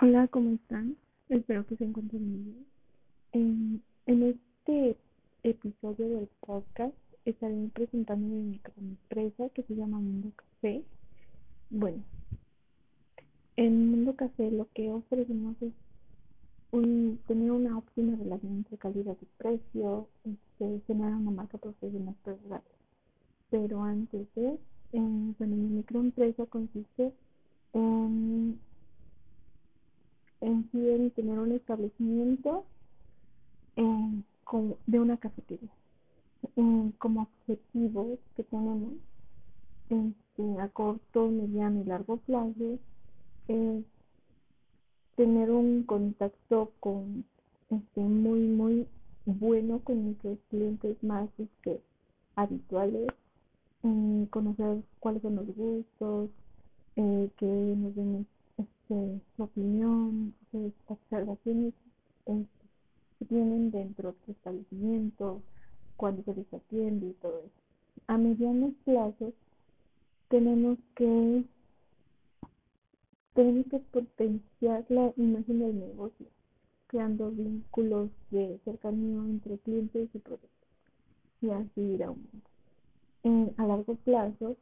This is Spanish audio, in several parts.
Hola, ¿cómo están? Espero que se encuentren bien. En, este episodio del podcast estaré presentando mi microempresa que se llama Mundo Café. Bueno, en Mundo Café lo que ofrecemos es un, tener una óptima relación entre calidad y precio, este, generar una marca profesional personal. Pero antes de, en, bueno, mi microempresa consiste en sí en tener un establecimiento eh, de una cafetería. Eh, como objetivos que tenemos este, a corto, mediano y largo plazo es tener un contacto con este muy muy bueno con nuestros clientes más este, habituales, eh, conocer cuáles son los gustos, que nos den este, su opinión, sus observaciones este, que tienen dentro del establecimiento, cuando se les atiende y todo eso. A medianos plazos tenemos que tenemos que potenciar la imagen del negocio, creando vínculos de cercanía entre clientes y productos, y así ir aumentando. En, a largo plazo,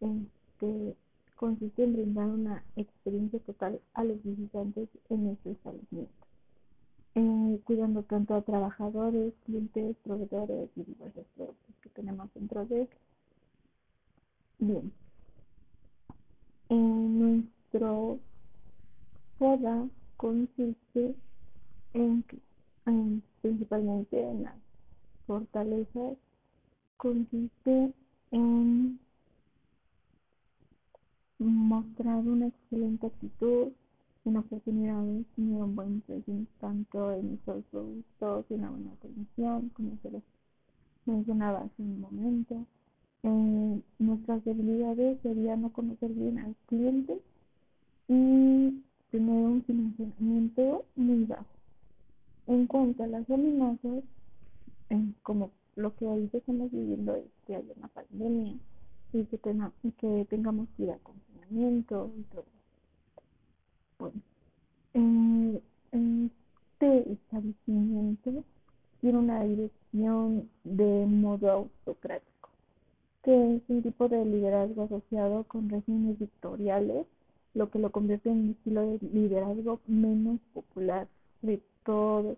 este, consiste en brindar una experiencia total a los visitantes en nuestro establecimiento, eh, cuidando tanto a trabajadores, clientes, proveedores y diversos productos que tenemos dentro de él. Bien, en nuestro FODA consiste en que, principalmente en las fortalezas, consiste en mostrar una excelente actitud en oportunidades y un buen presente tanto en nuestros productos y una buena atención, como se les mencionaba hace un momento. Eh, nuestras debilidades serían no conocer bien al cliente y tener un financiamiento muy bajo. En cuanto a las amenazas, eh, como lo que hoy estamos viviendo es que hay una pandemia y que, que tengamos que ir a confinamiento y todo. Bueno, en, este establecimiento tiene una dirección de modo autocrático, que es un tipo de liderazgo asociado con regímenes dictatoriales, lo que lo convierte en un estilo de liderazgo menos popular de todos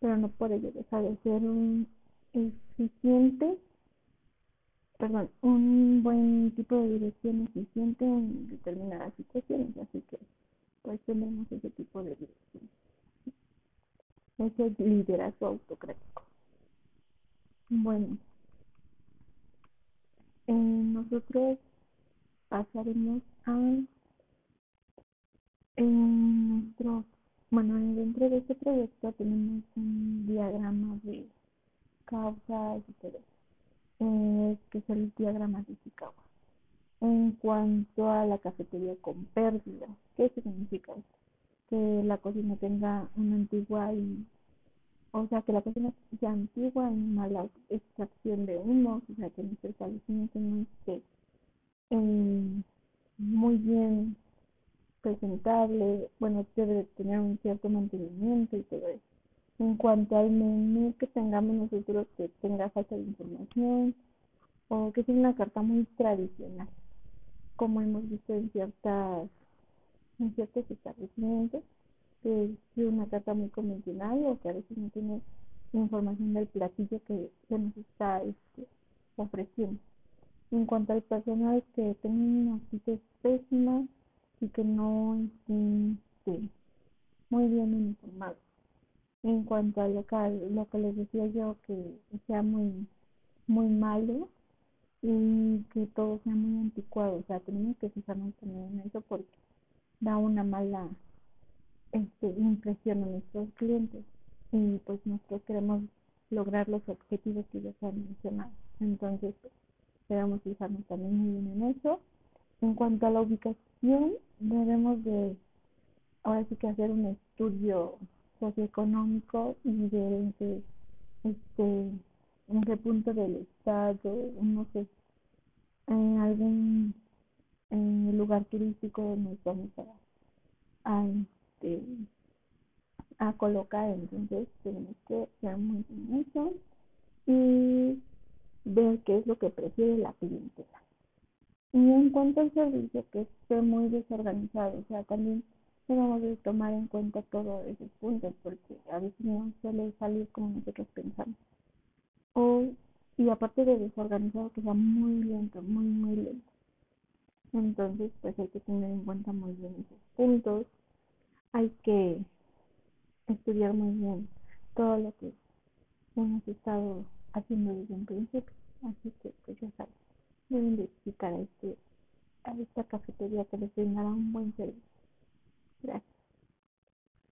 pero no por ello deja de ser un eficiente perdón, un buen tipo de dirección eficiente en determinadas situaciones, así que pues tenemos ese tipo de dirección. Ese liderazgo autocrático. Bueno, eh, nosotros pasaremos a en nuestro, bueno, dentro de este proyecto tenemos un diagrama de causas y todo eh, que es el diagrama de Chicago. En cuanto a la cafetería con pérdida, ¿qué significa esto? Que la cocina tenga una antigua y, o sea, que la cocina sea antigua y mala extracción de humos, o sea, que nuestro establecimiento no esté eh, muy bien presentable, bueno, debe tener un cierto mantenimiento y todo eso en cuanto al menú que tengamos nosotros que tenga falta de información o que sea una carta muy tradicional, como hemos visto en ciertas en ciertos establecimientos, que es una carta muy convencional o que a veces no tiene información del platillo que se nos está este, ofreciendo. En cuanto al personal que tenga una actitud pésima y que no este, muy bien informados en cuanto al local, lo que les decía yo, que sea muy, muy malo y que todo sea muy anticuado. O sea, tenemos que fijarnos también en eso porque da una mala este, impresión a nuestros clientes y pues nosotros queremos lograr los objetivos que ya se han mencionado. Entonces, debemos fijarnos también muy bien en eso. En cuanto a la ubicación, debemos de ahora sí que hacer un estudio socioeconómico y de, este en qué punto del estado, no sé, en algún en lugar turístico donde vamos a, este, a colocar. Entonces tenemos que ser muy bien y ver qué es lo que prefiere la clientela. Y en cuanto al servicio, que esté muy desorganizado, o sea, también tenemos que tomar en cuenta todos esos puntos, porque a veces no suele salir como nosotros pensamos. O, y aparte de desorganizado, que sea muy lento, muy, muy lento. Entonces, pues hay que tener en cuenta muy bien esos puntos. Hay que estudiar muy bien todo lo que hemos estado haciendo desde un principio. Así que, pues ya saben, deben dedicar a, este, a esta cafetería que les brindará un buen servicio. today